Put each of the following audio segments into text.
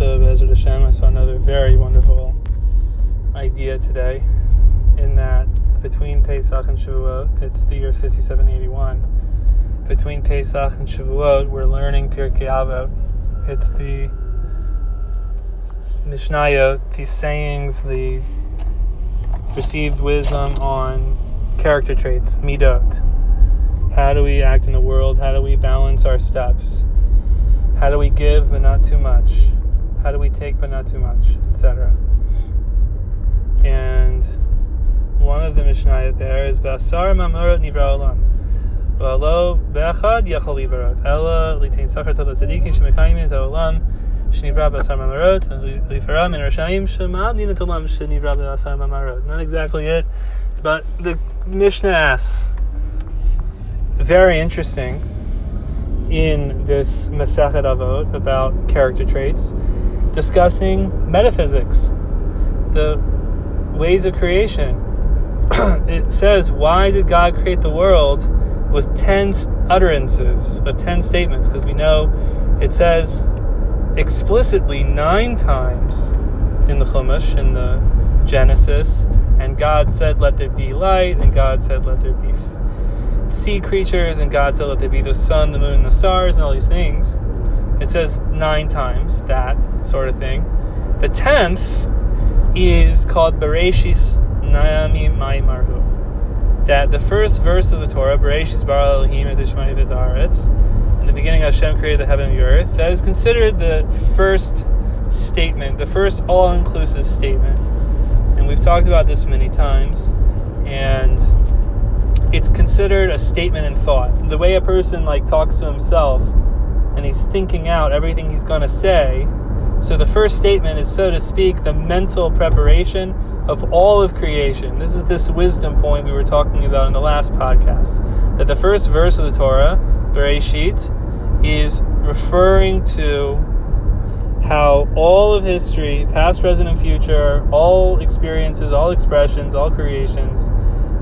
also, Bezrat Hashem, I saw another very wonderful idea today in that between Pesach and Shavuot, it's the year 5781. Between Pesach and Shavuot, we're learning Pirkei Avot. It's the Mishnayot, the sayings, the received wisdom on character traits, midot. How do we act in the world? How do we balance our steps? How do we give but not too much? How do we take but not too much, etc. And one of the Mishnayot there is Basar Mamorot Nivra Olam. V'alo be'achad libarot. Ella litain sachar tol tzadikim shemekayim et olam shenivra basar mamarot min rashayim shemabdin et olam shenivra basar mamarot. Not exactly it, but the Mishnah asks, very interesting in this Masechet Avot about character traits, discussing metaphysics, the ways of creation. it says, why did God create the world with 10 utterances of 10 statements? Because we know it says explicitly nine times in the Chumash, in the Genesis, and God said, let there be light, and God said, let there be sea creatures, and God said, let there be the sun, the moon, and the stars, and all these things. It says nine times that sort of thing. The tenth is called Bereshis Nayami Maimarhu. That the first verse of the Torah, Bereshis Bar Elohim in the beginning Hashem created the heaven and the earth, that is considered the first statement, the first all-inclusive statement. And we've talked about this many times. And it's considered a statement in thought. The way a person like talks to himself and he's thinking out everything he's going to say. So the first statement is so to speak the mental preparation of all of creation. This is this wisdom point we were talking about in the last podcast. That the first verse of the Torah, Bereshit, is referring to how all of history, past, present, and future, all experiences, all expressions, all creations,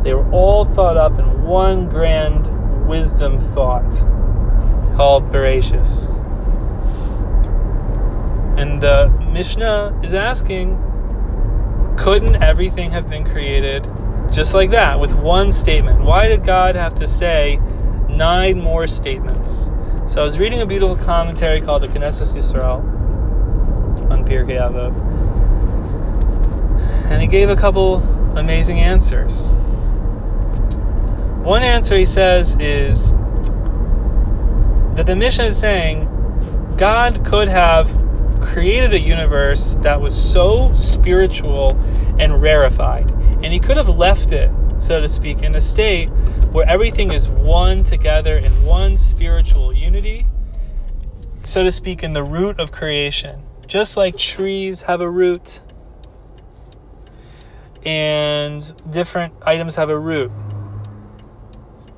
they were all thought up in one grand wisdom thought called Bereshis. And the Mishnah is asking, couldn't everything have been created just like that, with one statement? Why did God have to say nine more statements? So I was reading a beautiful commentary called the Knesset Yisrael on Pirkei Avot, and he gave a couple amazing answers. One answer he says is that the Mishnah is saying God could have created a universe that was so spiritual and rarefied, and he could have left it, so to speak, in the state where everything is one together in one spiritual unity, so to speak, in the root of creation. Just like trees have a root and different items have a root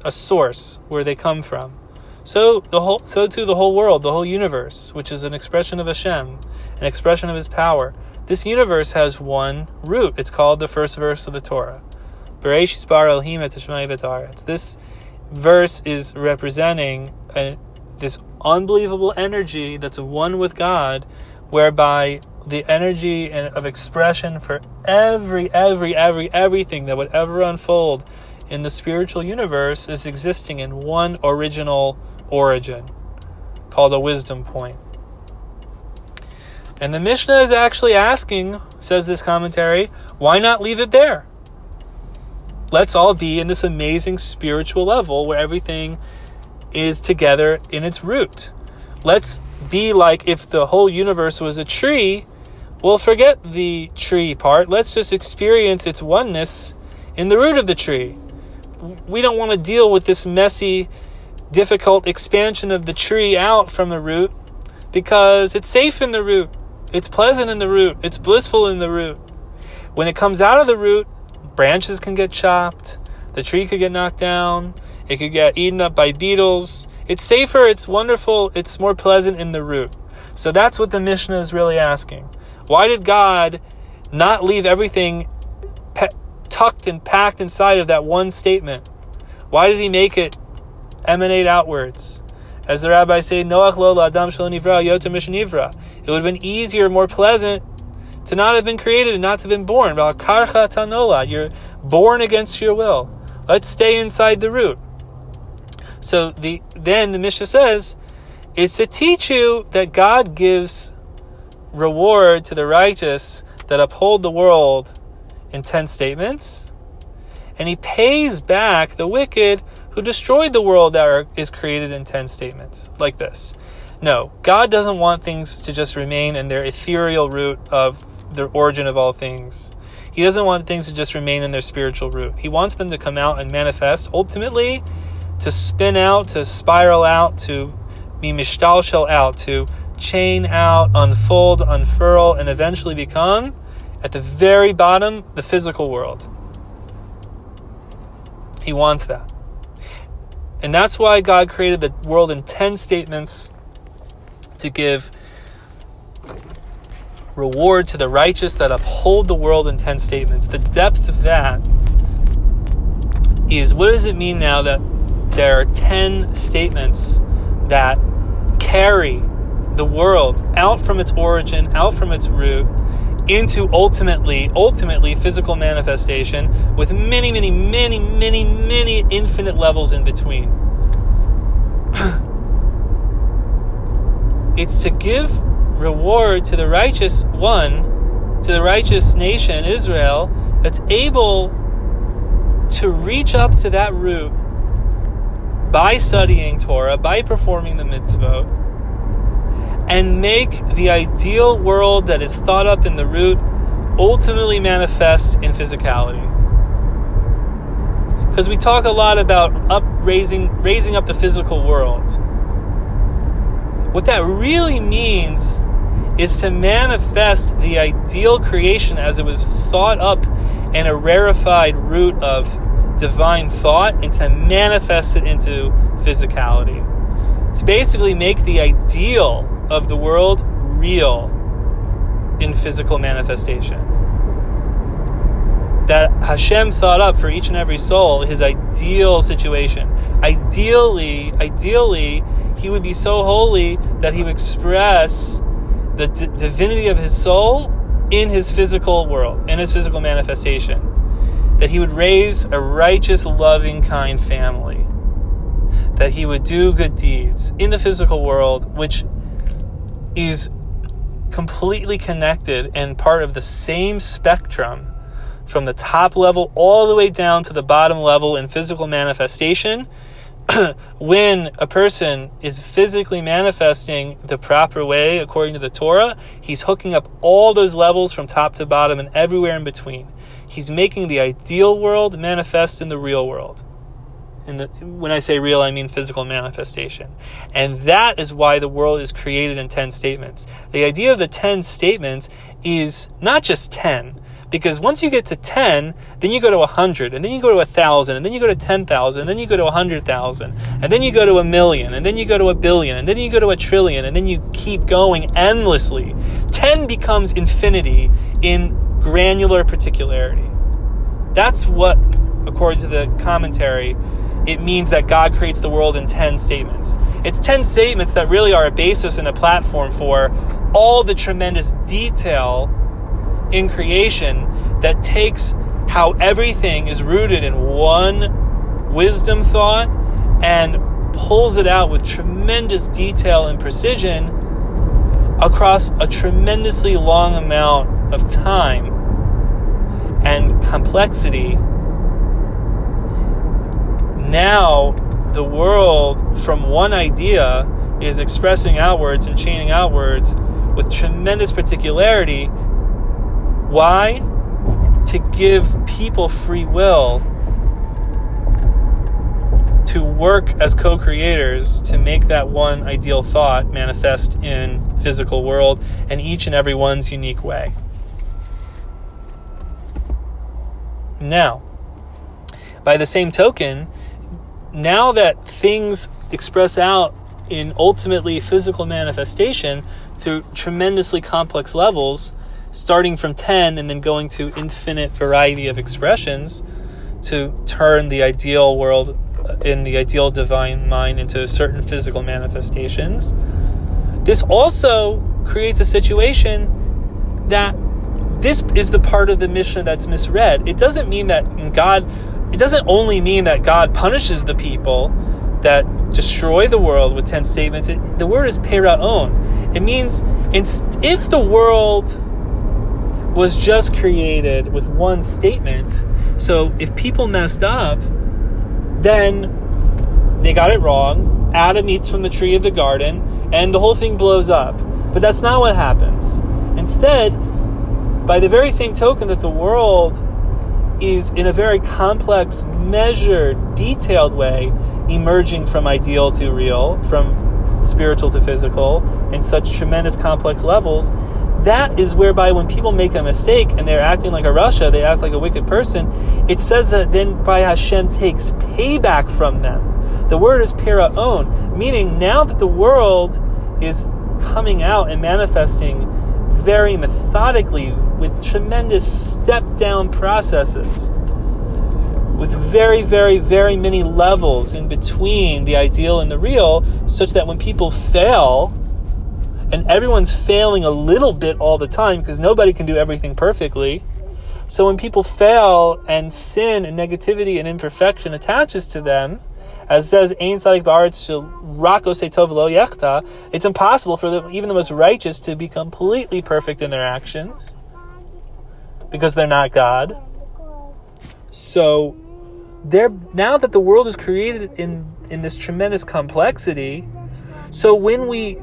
a source where they come from. So the whole, so too the whole world, the whole universe, which is an expression of Hashem, an expression of His power. This universe has one root. It's called the first verse of the Torah. This verse is representing a, this unbelievable energy that's one with God, whereby the energy of expression for every, every, every, everything that would ever unfold in the spiritual universe is existing in one original origin called a wisdom point. And the Mishnah is actually asking, says this commentary, why not leave it there? Let's all be in this amazing spiritual level where everything is together in its root. Let's be like if the whole universe was a tree. Well, forget the tree part. Let's just experience its oneness in the root of the tree we don't want to deal with this messy, difficult expansion of the tree out from the root because it's safe in the root. It's pleasant in the root. It's blissful in the root. When it comes out of the root, branches can get chopped, the tree could get knocked down, it could get eaten up by beetles. It's safer, it's wonderful, it's more pleasant in the root. So that's what the Mishnah is really asking. Why did God not leave everything tucked and packed inside of that one statement? Why did he make it emanate outwards? As the rabbis say, Noach lo adam nivra yotam nivra. It would have been easier, more pleasant to not have been created and not to have been born. Karcha tanola. You're born against your will. Let's stay inside the root. So the then the Mishnah says it's to teach you that God gives reward to the righteous that uphold the world in ten statements, and he pays back the wicked who destroyed the world that are, is created in ten statements, like this. No, God doesn't want things to just remain in their ethereal root of the origin of all things. He doesn't want things to just remain in their spiritual root. He wants them to come out and manifest, ultimately, to spin out, to spiral out, to be mishtalshel out, to chain out, unfold, unfurl, and eventually become, at the very bottom, the physical world. He wants that. And that's why God created the world in 10 statements to give reward to the righteous that uphold the world in 10 statements. The depth of that is what does it mean now that there are 10 statements that carry the world out from its origin, out from its root, into ultimately, ultimately physical manifestation with many, many, many, many, many infinite levels in between. it's to give reward to the righteous one, to the righteous nation, Israel, that's able to reach up to that root by studying Torah, by performing the mitzvot, and make the ideal world that is thought up in the root ultimately manifest in physicality. Because we talk a lot about up raising raising up the physical world. What that really means is to manifest the ideal creation as it was thought up in a rarefied root of divine thought and to manifest it into physicality. To basically make the ideal of the world real in physical manifestation. That Hashem thought up for each and every soul his ideal situation. Ideally, ideally, he would be so holy that he would express the d- divinity of his soul in his physical world, in his physical manifestation. That he would raise a righteous, loving, kind family. That he would do good deeds in the physical world, which is completely connected and part of the same spectrum from the top level all the way down to the bottom level in physical manifestation when a person is physically manifesting the proper way according to the Torah, he's hooking up all those levels from top to bottom and everywhere in between. He's making the ideal world manifest in the real world. When I say real, I mean physical manifestation. And that is why the world is created in 10 statements. The idea of the 10 statements is not just 10, because once you get to 10, then you go to 100, and then you go to 1,000, and then you go to 10,000, and then you go to 100,000, and then you go to a million, and then you go to a billion, and then you go to a trillion, and then you keep going endlessly. 10 becomes infinity in granular particularity. That's what, according to the commentary, it means that God creates the world in 10 statements. It's 10 statements that really are a basis and a platform for all the tremendous detail in creation that takes how everything is rooted in one wisdom thought and pulls it out with tremendous detail and precision across a tremendously long amount of time and complexity. Now, the world from one idea is expressing outwards and chaining outwards with tremendous particularity why? To give people free will to work as co-creators to make that one ideal thought manifest in physical world and each and every one's unique way. Now, by the same token, now that things express out in ultimately physical manifestation through tremendously complex levels, starting from 10 and then going to infinite variety of expressions to turn the ideal world uh, in the ideal divine mind into certain physical manifestations. This also creates a situation that this is the part of the Mishnah that's misread. It doesn't mean that God, it doesn't only mean that God punishes the people that destroy the world with 10 statements. It, the word is peraon. It means if the world was just created with one statement, so if people messed up, then they got it wrong. Adam eats from the tree of the garden, and the whole thing blows up. But that's not what happens. Instead, by the very same token that the world is in a very complex, measured, detailed way emerging from ideal to real, from spiritual to physical, in such tremendous complex levels, that is whereby when people make a mistake and they're acting like a rasha, they act like a wicked person, it says that then by Hashem takes payback from them. The word is peraon, meaning now that the world is coming out and manifesting very methodically with tremendous step down processes with very, very, very many levels in between the ideal and the real, such that when people fail, and everyone's failing a little bit all the time because nobody can do everything perfectly. So when people fail and sin and negativity and imperfection attaches to them, as says Ein Tzadik Ba'aretz Rako Tov Lo Yechta, it's impossible for the, even the most righteous to be completely perfect in their actions because they're not God. So they're now that the world is created in in this tremendous complexity, so when we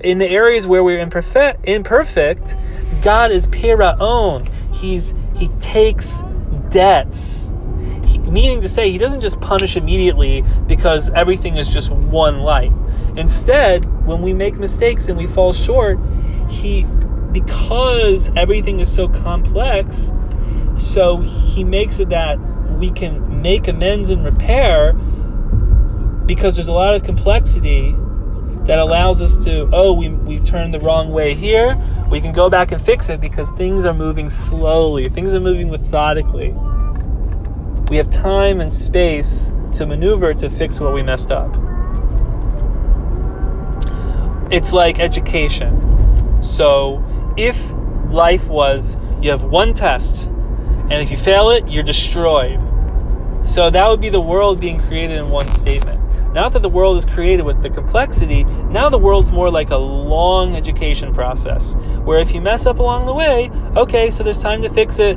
in the areas where we're imperfect, imperfect God is peraon. He's he takes debts. Meaning to say, he doesn't just punish immediately because everything is just one light. Instead, when we make mistakes and we fall short, he because everything is so complex, so he makes it that we can make amends and repair because there's a lot of complexity that allows us to, oh, we, we turned the wrong way here. We can go back and fix it because things are moving slowly, things are moving methodically. We have time and space to maneuver to fix what we messed up. It's like education. So, if life was you have one test, and if you fail it, you're destroyed. So, that would be the world being created in one statement. Now that the world is created with the complexity, now the world's more like a long education process. Where if you mess up along the way, okay, so there's time to fix it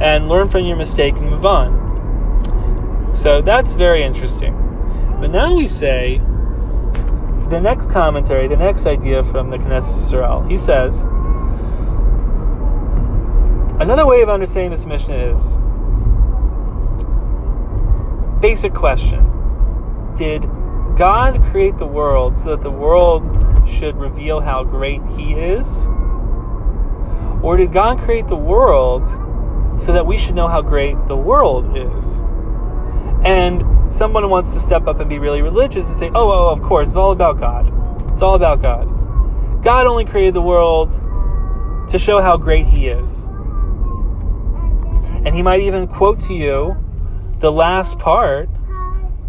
and learn from your mistake and move on. So that's very interesting. But now we say the next commentary, the next idea from the Knesset Yisrael. He says, another way of understanding this Mishnah is basic question did God create the world so that the world should reveal how great He is? Or did God create the world so that we should know how great the world is? And someone wants to step up and be really religious and say, oh, oh, of course, it's all about God. It's all about God. God only created the world to show how great He is. And He might even quote to you the last part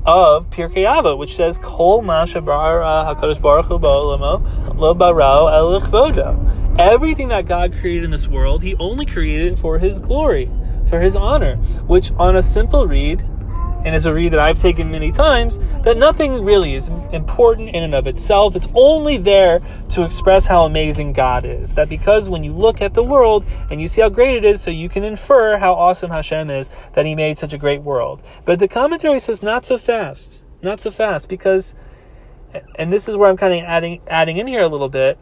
of Pirkei Avot, which says Kol Ma Hakadosh Baruch Hu Lo Barao Everything that God created in this world, He only created it for His glory, for His honor. Which, on a simple read, and is a read that I've taken many times, that nothing really is important in and of itself. It's only there to express how amazing God is. That because when you look at the world and you see how great it is, so you can infer how awesome Hashem is that He made such a great world. But the commentary says not so fast. Not so fast, because and this is where I'm kind of adding adding in here a little bit.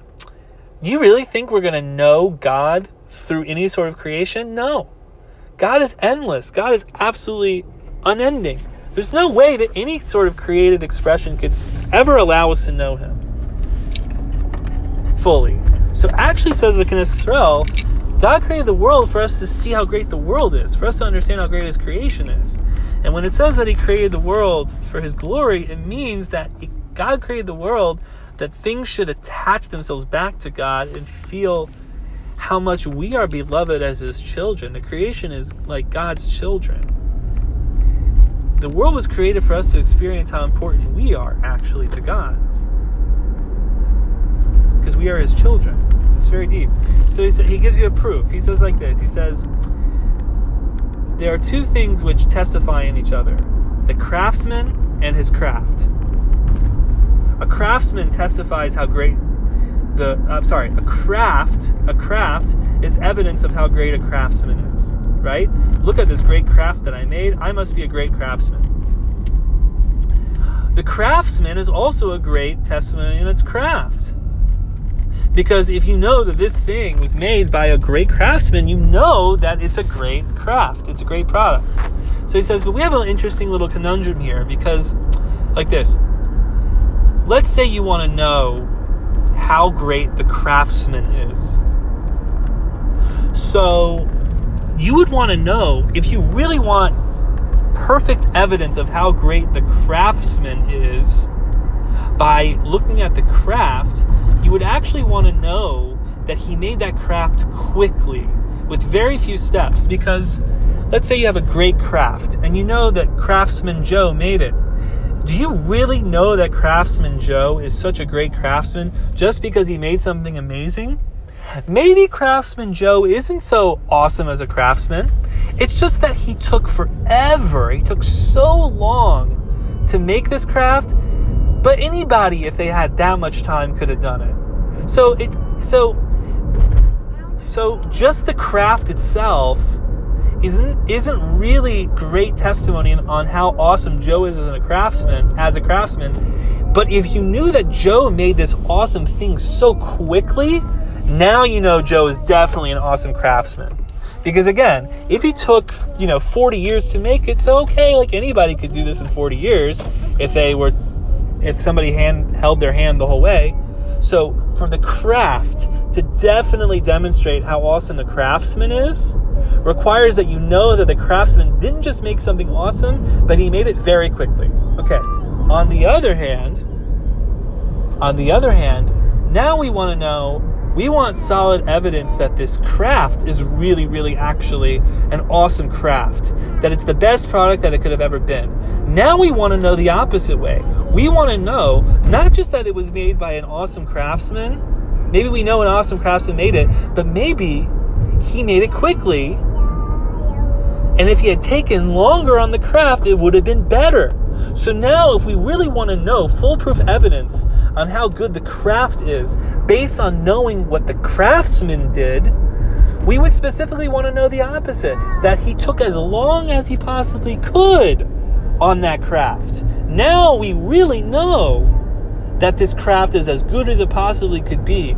Do you really think we're going to know God through any sort of creation? No. God is endless. God is absolutely unending. There's no way that any sort of created expression could ever allow us to know him fully. So actually says the Knesset God created the world for us to see how great the world is, for us to understand how great his creation is. And when it says that he created the world for his glory, it means that God created the world that things should attach themselves back to God and feel how much we are beloved as his children. The creation is like God's children the world was created for us to experience how important we are actually to God. Because we are his children. It's very deep. So he, he gives you a proof. He says like this He says, There are two things which testify in each other the craftsman and his craft. A craftsman testifies how great the I'm sorry, a craft, a craft is evidence of how great a craftsman is, right? Look at this great craft that I made. I must be a great craftsman. The craftsman is also a great testimony in its craft. Because if you know that this thing was made by a great craftsman, you know that it's a great craft. It's a great product. So he says, but we have an interesting little conundrum here because, like this, let's say you want to know how great the craftsman is. So you would want to know if you really want perfect evidence of how great the craftsman is by looking at the craft, you would actually want to know that he made that craft quickly with very few steps because let's say you have a great craft and you know that craftsman Joe made it do you really know that Craftsman Joe is such a great craftsman just because he made something amazing? Maybe Craftsman Joe isn't so awesome as a craftsman. It's just that he took forever. He took so long to make this craft, but anybody if they had that much time could have done it. So it so so just the craft itself isn't isn't really great testimony on how awesome Joe is as a craftsman, as a craftsman. But if you knew that Joe made this awesome thing so quickly, now you know Joe is definitely an awesome craftsman. Because again, if he took, you know, 40 years to make it, so okay, like anybody could do this in 40 years if they were if somebody hand held their hand the whole way. So for the craft to definitely demonstrate how awesome the craftsman is, requires that you know that the craftsman didn't just make something awesome, but he made it very quickly. Okay. On the other hand, on the other hand, now we want to know we want solid evidence that this craft is really, really actually an awesome craft, that it's the best product that it could have ever been. Now we want to know the opposite way. We want to know not just that it was made by an awesome craftsman, maybe we know an awesome craftsman made it, but maybe he made it quickly and if he had taken longer on the craft, it would have been better. So now, if we really want to know foolproof evidence on how good the craft is, based on knowing what the craftsman did, we would specifically want to know the opposite that he took as long as he possibly could on that craft. Now we really know that this craft is as good as it possibly could be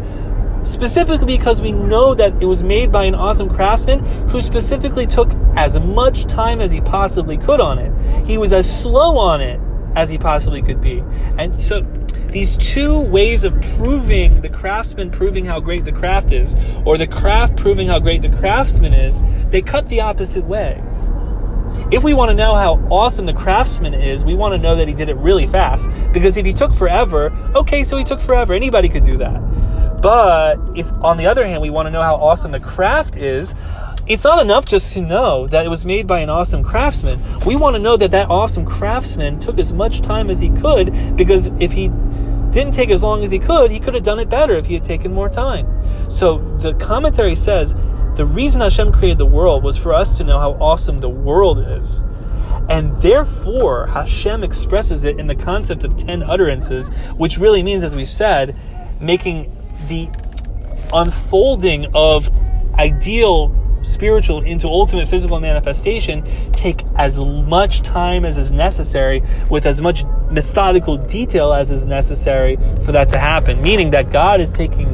specifically because we know that it was made by an awesome craftsman who specifically took as much time as he possibly could on it. He was as slow on it as he possibly could be. And so these two ways of proving the craftsman proving how great the craft is, or the craft proving how great the craftsman is, they cut the opposite way. If we want to know how awesome the craftsman is, we want to know that he did it really fast. Because if he took forever, okay, so he took forever. Anybody could do that. But if, on the other hand, we want to know how awesome the craft is, it's not enough just to know that it was made by an awesome craftsman. We want to know that that awesome craftsman took as much time as he could because if he didn't take as long as he could, he could have done it better if he had taken more time. So the commentary says the reason Hashem created the world was for us to know how awesome the world is. And therefore, Hashem expresses it in the concept of 10 utterances, which really means, as we said, making the unfolding of ideal spiritual into ultimate physical manifestation take as much time as is necessary with as much methodical detail as is necessary for that to happen. Meaning that god is taking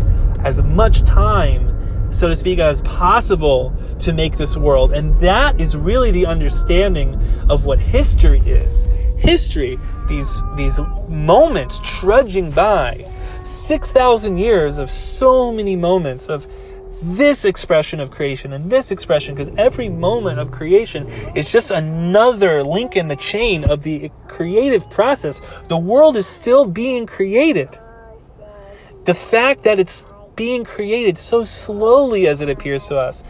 as much time so to speak as possible to make this world. And that is really the understanding of what history is. History these these moments trudging by 6,000 years of so many moments of this expression of creation and this expression, because every moment of creation is just another link in the chain of the creative process. The world is still being created. The fact that it's being created so slowly as it appears to us.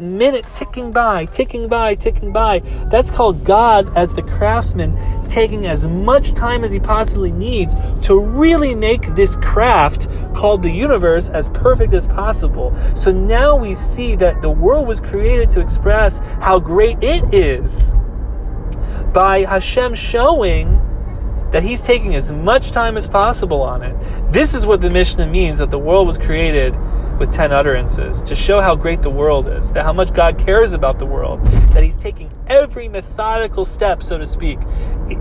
Minute ticking by, ticking by, ticking by. That's called God as the craftsman taking as much time as he possibly needs to really make this craft called the universe as perfect as possible. So now we see that the world was created to express how great it is by Hashem showing that he's taking as much time as possible on it. This is what the Mishnah means that the world was created with 10 utterances to show how great the world is, that how much God cares about the world, that he's taking every methodical step, so to speak,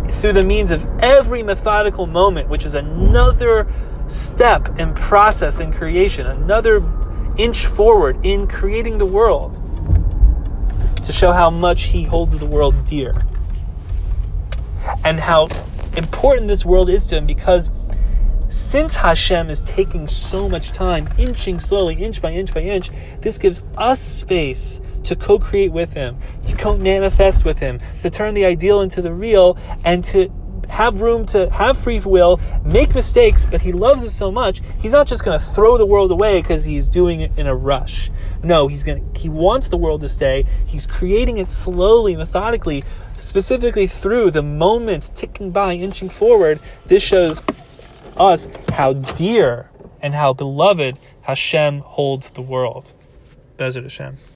through the means of every methodical moment, which is another step and process in creation, another inch forward in creating the world to show how much he holds the world dear. And how important this world is to him because since Hashem is taking so much time, inching slowly, inch by inch by inch, this gives us space to co create with Him, to co manifest with Him, to turn the ideal into the real, and to have room to have free will, make mistakes, but He loves us so much, He's not just going to throw the world away because He's doing it in a rush. No, He's going to, He wants the world to stay. He's creating it slowly, methodically, specifically through the moments ticking by, inching forward. This shows us how dear and how beloved Hashem holds the world. Bezer Hashem.